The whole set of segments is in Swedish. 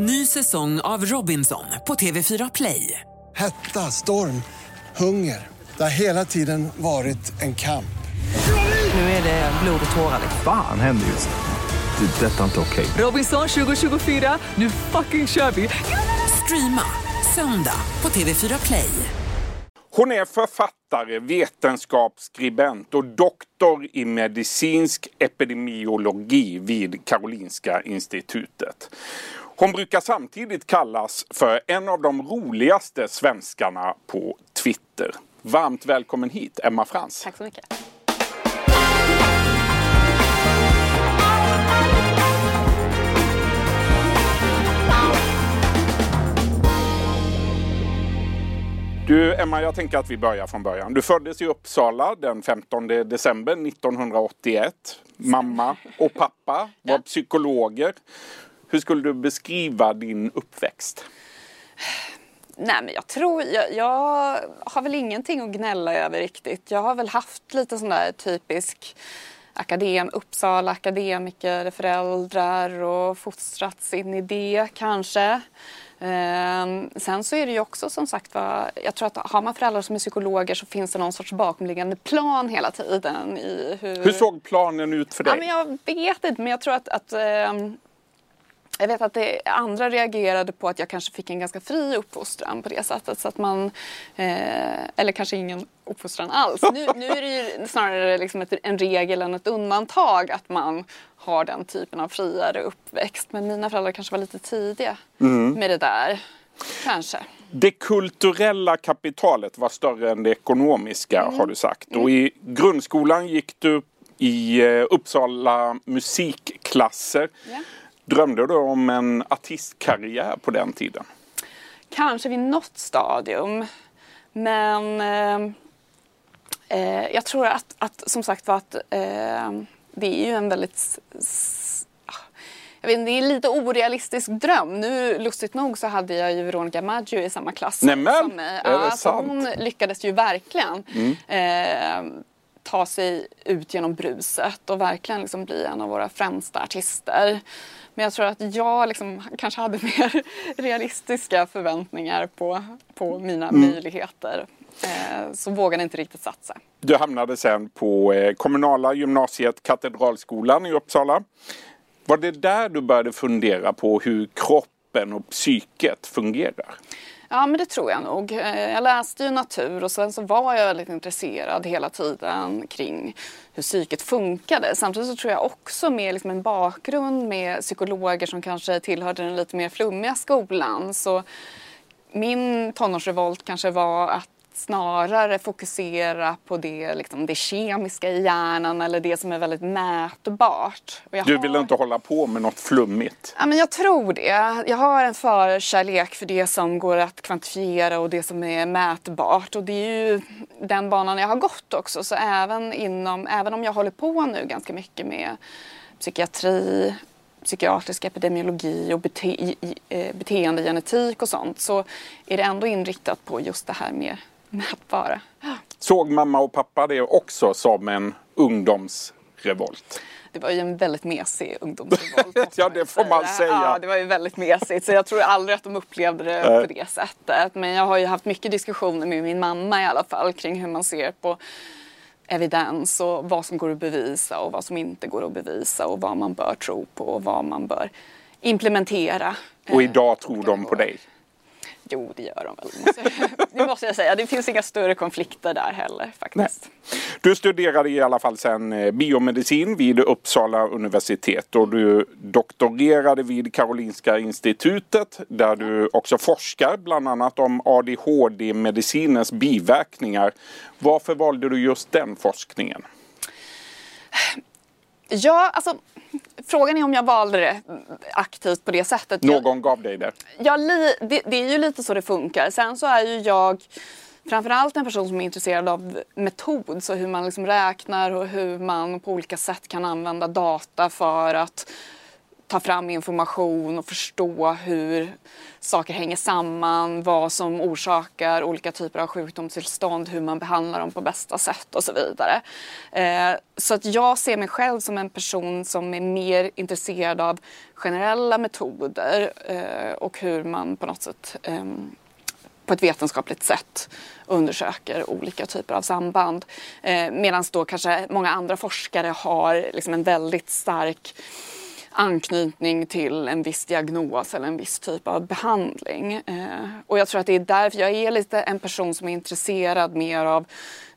Ny säsong av Robinson på TV4 Play. Hetta, storm, hunger. Det har hela tiden varit en kamp. Nu är det blod och tårar. Fan händer just nu. Det. är Detta är inte okej. Robinson 2024, nu fucking kör vi! Streama söndag på TV4 Play. Hon är författare, vetenskapsskribent och doktor i medicinsk epidemiologi vid Karolinska institutet. Hon brukar samtidigt kallas för en av de roligaste svenskarna på Twitter. Varmt välkommen hit, Emma Frans. Tack så mycket. Du Emma, jag tänker att vi börjar från början. Du föddes i Uppsala den 15 december 1981. Mamma och pappa var psykologer. Hur skulle du beskriva din uppväxt? Nej men jag tror, jag, jag har väl ingenting att gnälla över riktigt. Jag har väl haft lite sån där typisk akadem, Uppsala akademiker, föräldrar och fostrats in i det kanske. Ehm, sen så är det ju också som sagt var, jag tror att har man föräldrar som är psykologer så finns det någon sorts bakomliggande plan hela tiden i hur... Hur såg planen ut för dig? Ja, men jag vet inte, men jag tror att, att ehm, jag vet att det, andra reagerade på att jag kanske fick en ganska fri uppfostran på det sättet. Så att man, eh, eller kanske ingen uppfostran alls. Nu, nu är det ju snarare liksom ett, en regel än ett undantag att man har den typen av friare uppväxt. Men mina föräldrar kanske var lite tidiga med det där. Kanske. Det kulturella kapitalet var större än det ekonomiska har du sagt. Och i grundskolan gick du i eh, Uppsala musikklasser. Ja. Drömde du om en artistkarriär på den tiden? Kanske vid något stadium. Men eh, eh, jag tror att, att som sagt var att eh, det är ju en väldigt ah, jag vet, det är en lite orealistisk dröm. Nu lustigt nog så hade jag ju Veronica Maggio i samma klass Nämen, som mig. är det så sant? Mm. hon lyckades ju verkligen eh, ta sig ut genom bruset och verkligen liksom bli en av våra främsta artister. Men jag tror att jag liksom kanske hade mer realistiska förväntningar på, på mina Mm. möjligheter. Eh, så vågade inte riktigt satsa. Du hamnade sen på eh, kommunala gymnasiet Katedralskolan i Uppsala. Var det där du började fundera på hur kroppen och psyket fungerar? Ja, men det tror jag nog. Eh, jag läste ju natur och sen så var jag väldigt intresserad hela tiden kring hur psyket funkade. Samtidigt så tror jag också med liksom en bakgrund med psykologer som kanske tillhörde den lite mer flummiga skolan. Så min tonårsrevolt kanske var att snarare fokusera på det, liksom, det kemiska i hjärnan eller det som är väldigt mätbart. Du har- ville inte hålla på med något flummigt. Ja, men jag tror det. Jag har en förkärlek för det som går att kvantifiera och det som är mätbart. Och det är ju den banan jag har gått också. Så även, inom, även om jag håller på nu ganska mycket med psykiatri, psykiatrisk epidemiologi och bete, eh, beteendegenetik och sånt så är det ändå inriktat på just det här med mätbara. Såg mamma och pappa det också som en ungdomsrevolt? Det var ju en väldigt mesig ungdomsrevolt. Ja, det får man säga. Ja, det var ju väldigt mesigt. Så jag tror aldrig att de upplevde det på det sättet. Men jag har ju haft mycket diskussioner med min mamma i alla fall kring hur man ser på evidens och vad som går att bevisa och vad som inte går att bevisa och vad man bör tro på och vad man bör implementera. Och Eh, idag tror de på dig. Jo, det gör de väl. måste Det måste jag säga. Det finns inga större konflikter där heller faktiskt. Du studerade i alla fall sen eh, biomedicin vid Uppsala universitet och du doktorerade vid Karolinska institutet där du också forskar bland annat om ADHD-medicinens biverkningar. Varför valde du just den forskningen? Ja, alltså frågan är om jag valde det aktivt på det sättet. Jag- Någon gav dig det? Ja, li, det, det är ju lite så det funkar. Sen så är ju jag framförallt en person som är intresserad av metod, så hur man liksom räknar och hur man på olika sätt kan använda data för att ta fram information och förstå hur saker hänger samman, vad som orsakar olika typer av sjukdomstillstånd, hur man behandlar dem på bästa sätt och så vidare. Eh, så att jag ser mig själv som en person som är mer intresserad av generella metoder eh, och hur man på något sätt ehm, på ett vetenskapligt sätt undersöker olika typer av samband. Eh, Medan då kanske många andra forskare har liksom en väldigt stark anknytning till en viss diagnos eller en viss typ av behandling. Eh, och jag tror att det är därför jag är lite en person som är intresserad mer av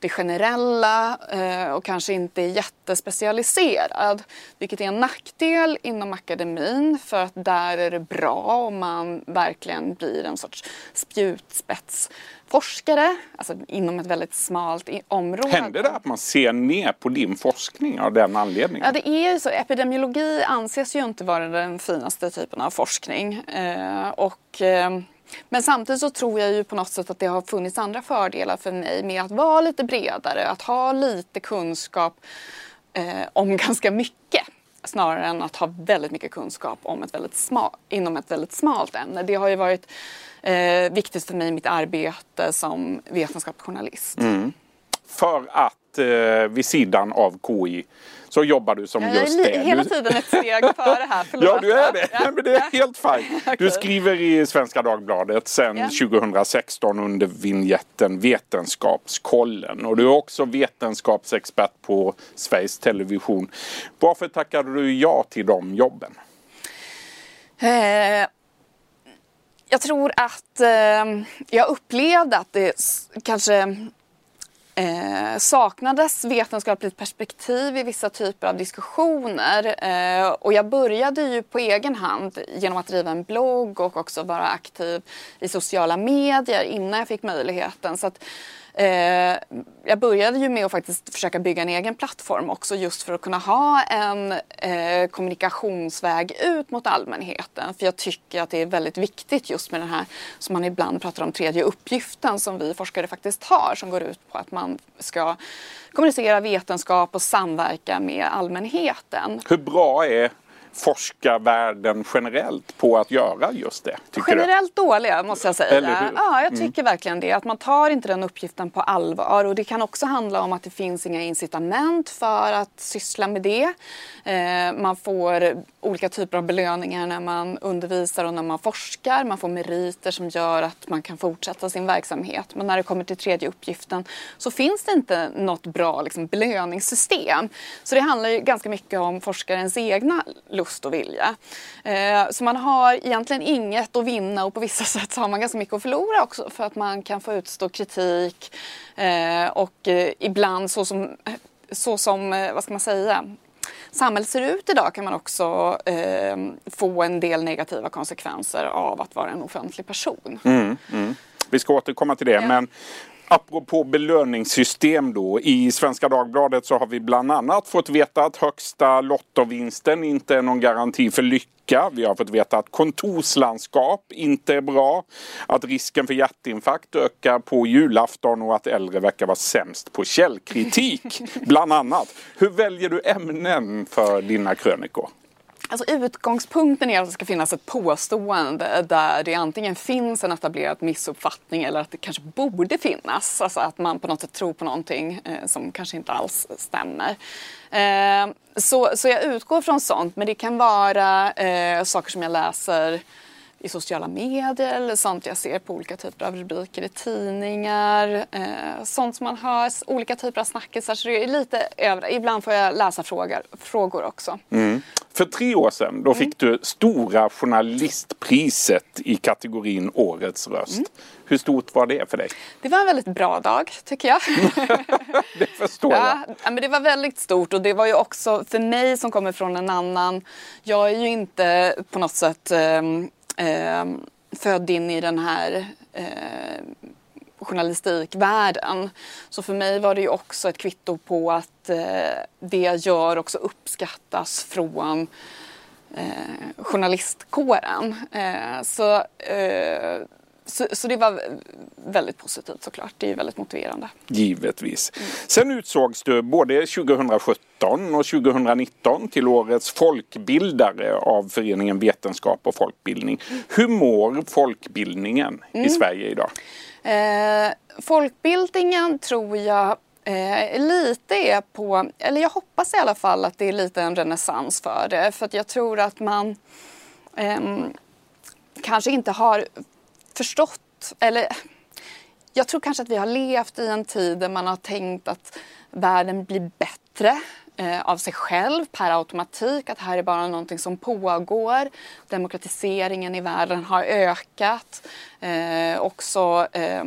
det generella eh, och kanske inte är jättespecialiserad. Vilket är en nackdel inom akademin för att där är det bra om man verkligen blir en sorts spjutspetsforskare, alltså inom ett väldigt smalt område. Händer det att man ser ner på din forskning av den anledningen? Ja, det är ju så. Epidemiologi anses ju inte vara den finaste typen av forskning. Eh, och, eh, men samtidigt så tror jag ju på något sätt att det har funnits andra fördelar för mig med att vara lite bredare, att ha lite kunskap eh, om ganska mycket snarare än att ha väldigt mycket kunskap om ett väldigt smal, inom ett väldigt smalt ämne. Det har ju varit eh, viktigt för mig i mitt arbete som vetenskapsjournalist. Mm. För att eh, vid sidan av KI så jobbar du som jag just är det. hela Du- tiden ett steg före här, förlåt. Ja, du är det. Ja. Men det är helt fint. Du skriver i Svenska Dagbladet sedan Ja. 2016 under vignetten Vetenskapskollen. Och du är också vetenskapsexpert på Sveriges Television. Varför tackade du ja till de jobben? Eh, jag tror att eh, jag upplevde att det kanske eh, saknades vetenskapligt perspektiv i vissa typer av diskussioner. Eh, och jag började ju på egen hand genom att driva en blogg och också vara aktiv i sociala medier innan jag fick möjligheten. Så att, eh, jag började ju med att faktiskt försöka bygga en egen plattform också just för att kunna ha en eh, kommunikationsväg ut mot allmänheten. För jag tycker att det är väldigt viktigt just med den här som man ibland pratar om tredje uppgiften som vi forskare faktiskt har som går ut på att man ska kommunicera vetenskap och samverka med allmänheten. Hur bra är forskarvärlden generellt på att göra just det? Tycker du? Generellt dåliga måste jag säga. Mm. Ja, jag tycker verkligen det. Att man tar inte den uppgiften på allvar. Och det kan också handla om att det finns inga incitament för att syssla med det. Eh, man får olika typer av belöningar när man undervisar och när man forskar. Man får meriter som gör att man kan fortsätta sin verksamhet. Men när det kommer till tredje uppgiften så finns det inte något bra liksom, belöningssystem. Så det handlar ju ganska mycket om forskarens egna lust och vilja. Eh, så man har egentligen inget att vinna och på vissa sätt så har man ganska mycket att förlora också för att man kan få utstå kritik eh, och eh, ibland så som, så som, vad ska man säga, samhället ser ut idag kan man också eh, få en del negativa konsekvenser av att vara en offentlig person. Vi ska återkomma till det. Ja. Men apropå belöningssystem då. I Svenska Dagbladet så har vi bland annat fått veta att högsta lottovinsten inte är någon garanti för lycka. Vi har fått veta att kontorslandskap inte är bra. Att risken för hjärtinfarkt ökar på julafton och att äldre verkar vara sämst på källkritik. bland annat. Hur väljer du ämnen för dina krönikor? Alltså utgångspunkten är att det ska finnas ett påstående där det antingen finns en etablerad missuppfattning eller att det kanske borde finnas. Alltså att man på något sätt tror på någonting eh, som kanske inte alls stämmer. Eh, så, så jag utgår från sånt, men det kan vara eh, saker som jag läser i sociala medier eller sånt jag ser på olika typer av rubriker i tidningar. Eh, sånt som man hör, olika typer av snackisar. Så det är lite över. Ibland får jag läsa frågor, frågor också. För tre år sedan då fick du Stora Journalistpriset i kategorin Årets röst. Hur stort var det för dig? Det var en väldigt bra dag tycker jag. Det förstår jag. ja, ja, men det var väldigt stort och det var ju också för mig som kommer från en annan. Jag är ju inte på något sätt ehm, eh, född in i den här eh, journalistikvärlden. Så för mig var det ju också ett kvitto på att eh, det jag gör också uppskattas från eh, journalistkåren. Eh, så eh, så, så, det var väldigt positivt såklart. Det är väldigt motiverande. Givetvis. Mm. Sen utsågs du både 2017 och 2019 till årets folkbildare av föreningen Vetenskap och folkbildning. Mm. Hur mår folkbildningen mm. i Sverige idag? Eh, folkbildningen tror jag eh, lite är på, eller jag hoppas i alla fall att det är lite en renässans för det. För att jag tror att man eh, kanske inte har förstått, eller jag tror kanske att vi har levt i en tid där man har tänkt att världen blir bättre eh, av sig själv per automatik, att här är bara någonting som pågår. Demokratiseringen i världen har ökat. Eh, också eh,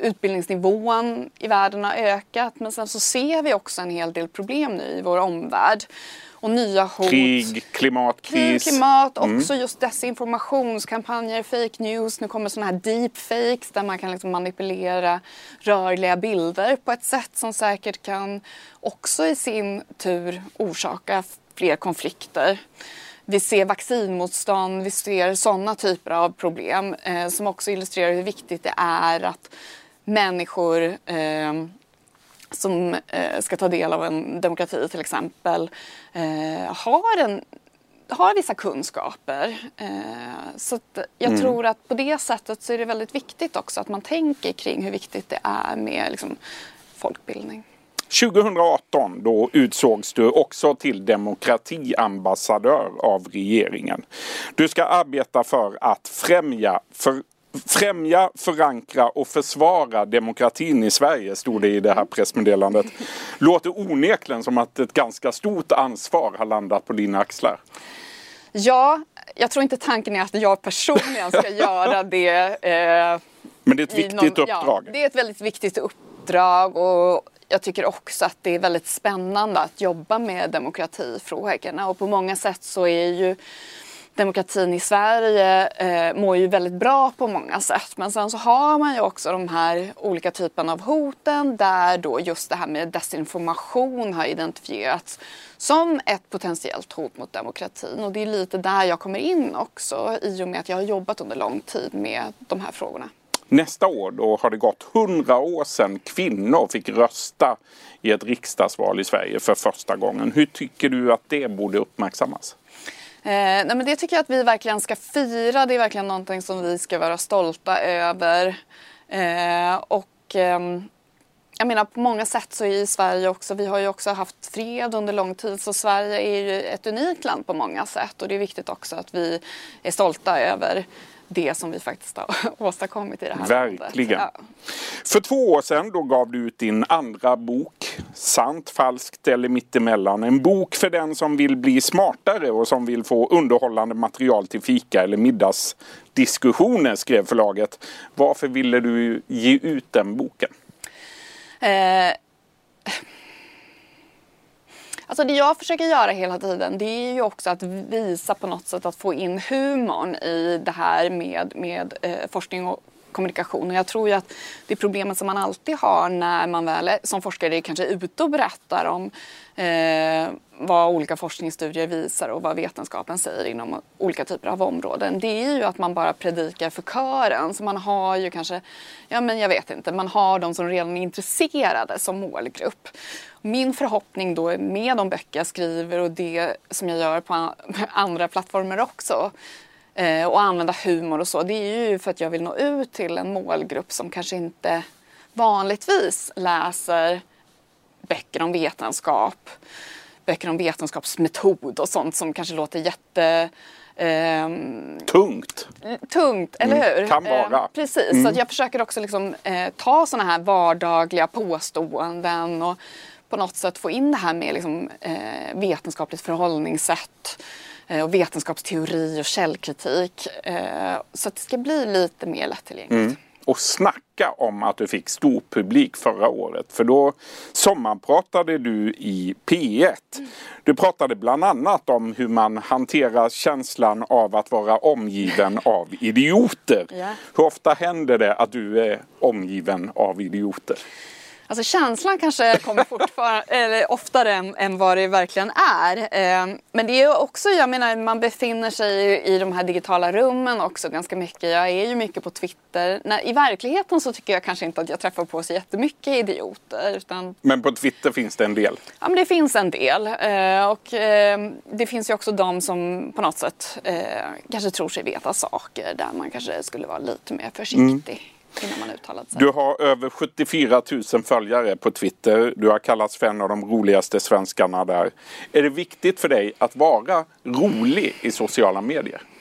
utbildningsnivån i världen har ökat. Men sen så ser vi också en hel del problem nu i vår omvärld och nya hot. Krig, klimatkris. Krig, klimat, mm. också just desinformationskampanjer, fake news. Nu kommer sådana här deepfakes där man kan liksom manipulera rörliga bilder på ett sätt som säkert kan också i sin tur orsaka fler konflikter. Vi ser vaccinmotstånd, vi ser sådana typer av problem eh, som också illustrerar hur viktigt det är att människor eh, som eh, ska ta del av en demokrati till exempel eh, har, en, har vissa kunskaper. Eh, så jag mm. tror att på det sättet så är det väldigt viktigt också att man tänker kring hur viktigt det är med liksom, folkbildning. 2018 då utsågs du också till demokratiambassadör av regeringen. Du ska arbeta för att främja för Främja, förankra och försvara demokratin i Sverige, stod det i det här pressmeddelandet. Låter onekligen som att ett ganska stort ansvar har landat på dina axlar. Ja, jag tror inte tanken är att jag personligen ska göra det. Eh, Men det är ett viktigt någon, uppdrag. Ja, det är ett väldigt viktigt uppdrag och jag tycker också att det är väldigt spännande att jobba med demokratifrågorna och på många sätt så är ju demokratin i Sverige eh, mår ju väldigt bra på många sätt. Men sen så har man ju också de här olika typerna av hoten där då just det här med desinformation har identifierats som ett potentiellt hot mot demokratin. Och det är lite där jag kommer in också i och med att jag har jobbat under lång tid med de här frågorna. Nästa år då har det gått hundra år sedan kvinnor fick rösta i ett riksdagsval i Sverige för första gången. Hur tycker du att det borde uppmärksammas? Eh, nej, men det tycker jag att vi verkligen ska fira. Det är verkligen någonting som vi ska vara stolta över. Eh, och eh, jag menar på många sätt så är i Sverige också, vi har ju också haft fred under lång tid så Sverige är ju ett unikt land på många sätt och det är viktigt också att vi är stolta över det som vi faktiskt har åstadkommit i det här Verkligen. Ja. För två år sedan då gav du ut din andra bok Sant, falskt eller mittemellan. En bok för den som vill bli smartare och som vill få underhållande material till fika eller middagsdiskussioner skrev förlaget. Varför ville du ge ut den boken? Eh Alltså det jag försöker göra hela tiden det är ju också att visa på något sätt att få in humorn i det här med, med eh, forskning och kommunikation. Och jag tror ju att det problemet som man alltid har när man väl som forskare är kanske ute och berättar om eh, vad olika forskningsstudier visar och vad vetenskapen säger inom olika typer av områden. Det är ju att man bara predikar för kören. Så man har ju kanske, ja men jag vet inte, man har de som redan är intresserade som målgrupp. Min förhoppning då med de böcker jag skriver och det som jag gör på andra plattformar också eh, och använda humor och så, det är ju för att jag vill nå ut till en målgrupp som kanske inte vanligtvis läser böcker om vetenskap, böcker om vetenskapsmetod och sånt som kanske låter jätte Eh, tungt. Tungt, eller mm, hur? Kan vara. Eh, precis, mm. så jag försöker också liksom, eh, ta sådana här vardagliga påståenden och på något sätt få in det här med liksom, eh, vetenskapligt förhållningssätt eh, och vetenskapsteori och källkritik. Eh, så att det ska bli lite mer lättillgängligt. Mm. Och snacka om att du fick stor publik förra året. För då sommarpratade du i P1. Du pratade bland annat om hur man hanterar känslan av att vara omgiven av idioter. Yeah. Hur ofta händer det att du är omgiven av idioter? Alltså känslan kanske kommer fortfarande, eller oftare än, än vad det verkligen är. Eh, men det är också, jag menar man befinner sig i, i de här digitala rummen också ganska mycket. Jag är ju mycket på Twitter. När, I verkligheten så tycker jag kanske inte att jag träffar på så jättemycket idioter. Utan, Men på Twitter finns det en del. ja men det finns en del. Eh, och eh, det finns ju också de som på något sätt eh, kanske tror sig veta saker där man kanske skulle vara lite mer försiktig. Innan man uttalat sig. Du har över 74 000 följare på Twitter. Du har kallats för en av de roligaste svenskarna där. Är det viktigt för dig att vara rolig i sociala medier?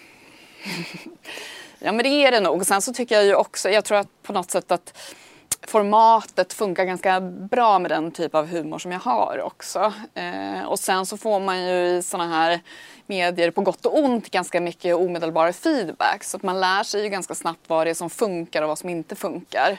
Ja men det är det nog. Sen så tycker jag ju också, jag tror att på något sätt att formatet funkar ganska bra med den typ av humor som jag har också. Eh, och sen så får man ju i sådana här medier på gott och ont ganska mycket omedelbar feedback. Så att man lär sig ju ganska snabbt vad det är som funkar och vad som inte funkar.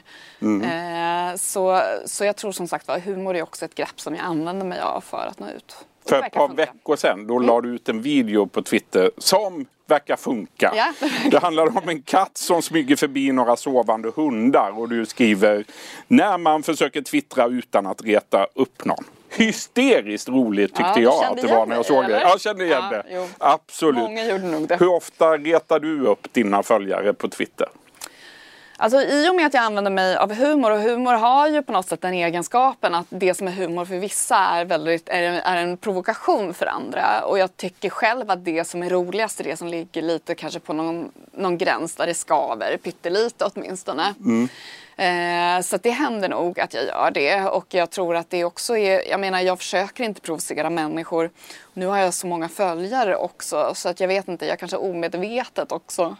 Eh, så, så jag tror som sagt var humor är också ett grepp som jag använder mig av för att nå ut. För ett par funka. veckor sedan då la du ut en video på Twitter som verkar funka. Ja. Det handlar om en katt som smyger förbi några sovande hundar och du skriver när man försöker twittra utan att reta upp någon. Hysteriskt roligt tyckte Ja, jag att det var när jag såg det. Jag kände igen Ja, det. jo. Absolut. Hur ofta retar du upp dina följare på Twitter? Alltså i och med att jag använder mig av humor och humor har ju på något sätt den egenskapen att det som är humor för vissa är, väldigt, är, är en provokation för andra. Och jag tycker själv att det som är roligast är det som ligger lite kanske på någon, någon gräns där det skaver pyttelite åtminstone. Eh, så det händer nog att jag gör det och jag tror att det också är, jag menar jag försöker inte provocera människor. Nu har jag så många följare också så att jag vet inte, jag kanske omedvetet också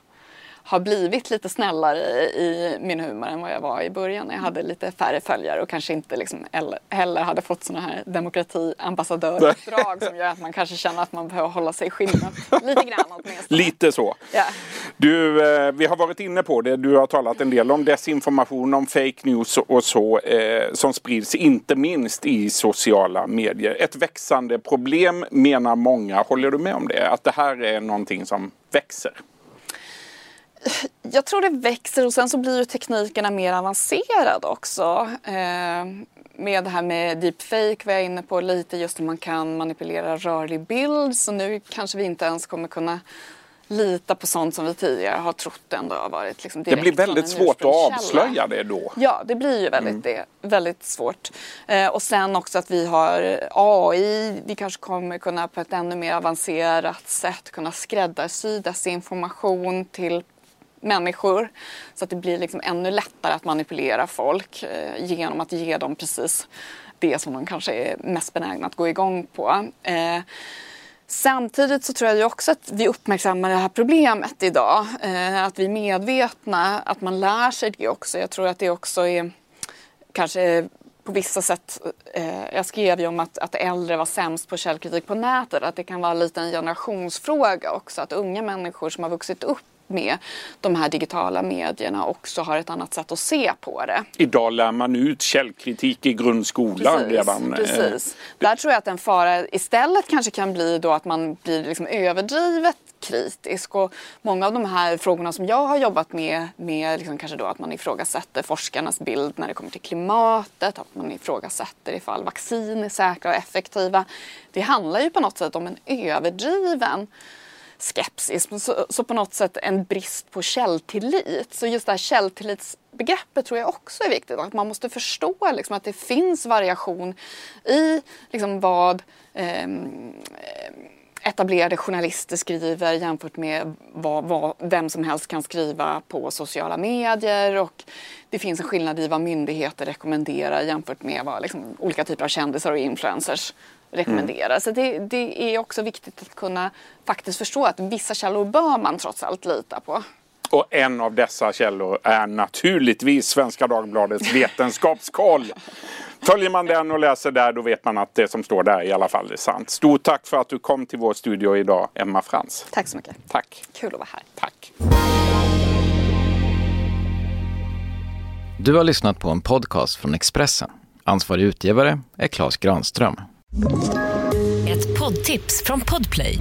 har blivit lite snällare i min humor än vad jag var i början. när Jag hade lite färre följare och kanske inte liksom heller- hade fått såna här demokratiambassadöruppdrag som gör att man kanske känner att man behöver hålla sig skinnet lite grann åtminstone. Lite så. Ja. Du, eh, vi har varit inne på det. Du har talat en del om desinformation, om fake news och så eh, som sprids inte minst i sociala medier. Ett växande problem menar många. Håller du med om det? Att det här är någonting som växer? Jag tror det växer och sen så blir ju teknikerna mer avancerade också. Eh, med det här med deepfake var jag inne på lite just hur man kan manipulera rörlig bild. Så nu kanske vi inte ens kommer kunna lita på sånt som vi tidigare har trott ändå har varit liksom Det blir väldigt svårt att avslöja det då. Ja, det blir ju väldigt, det, väldigt svårt. Eh, och sen också att vi har AI. Vi kanske kommer kunna på ett ännu mer avancerat sätt kunna skräddarsy desinformation till människor. Så att det blir liksom ännu lättare att manipulera folk eh, genom att ge dem precis det som de kanske är mest benägna att gå igång på. Eh, Samtidigt så tror jag ju också att vi uppmärksammar det här problemet idag. Eh, att vi är medvetna, att man lär sig det också. Jag tror att det också är kanske på vissa sätt, eh, jag skrev ju om att, att äldre var sämst på källkritik på nätet, att det kan vara lite en generationsfråga också. Att unga människor som har vuxit upp med de här digitala medierna också har ett annat sätt att se på det. Idag lär man ut källkritik i grundskolan redan. Eh, Precis. Där tror jag att en fara istället kanske kan bli då att man blir liksom överdrivet kritisk. Och många av de här frågorna som jag har jobbat med, med liksom kanske då att man ifrågasätter forskarnas bild när det kommer till klimatet, att man ifrågasätter ifall vaccin är säkra och effektiva. Det handlar ju på något sätt om en överdriven skepsis, så, så på något sätt en brist på källtillit. Så just det här källtillitsbegreppet tror jag också är viktigt. Att man måste förstå liksom, att det finns variation i liksom, vad eh, etablerade journalister skriver jämfört med vad, vad, vem som helst kan skriva på sociala medier. Och det finns en skillnad i vad myndigheter rekommenderar jämfört med vad liksom, olika typer av kändisar och influencers rekommenderar. Så det, det är också viktigt att kunna faktiskt förstå att vissa källor bör man trots allt lita på. Och en av dessa källor är naturligtvis Svenska Dagbladets vetenskapskoll. Följer man den och läser där då vet man att det som står där i alla fall är sant. Stort tack för att du kom till vår studio idag, Emma Frans. Tack så mycket. Tack. Kul att vara här. Tack. Du har lyssnat på en podcast från Expressen. Ansvarig utgivare är Klas Granström. Ett poddtips från Podplay.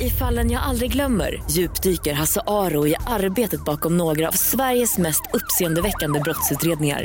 I fallen jag aldrig glömmer djupdyker Hasse Aro i arbetet bakom några av Sveriges mest uppseendeväckande brottsutredningar.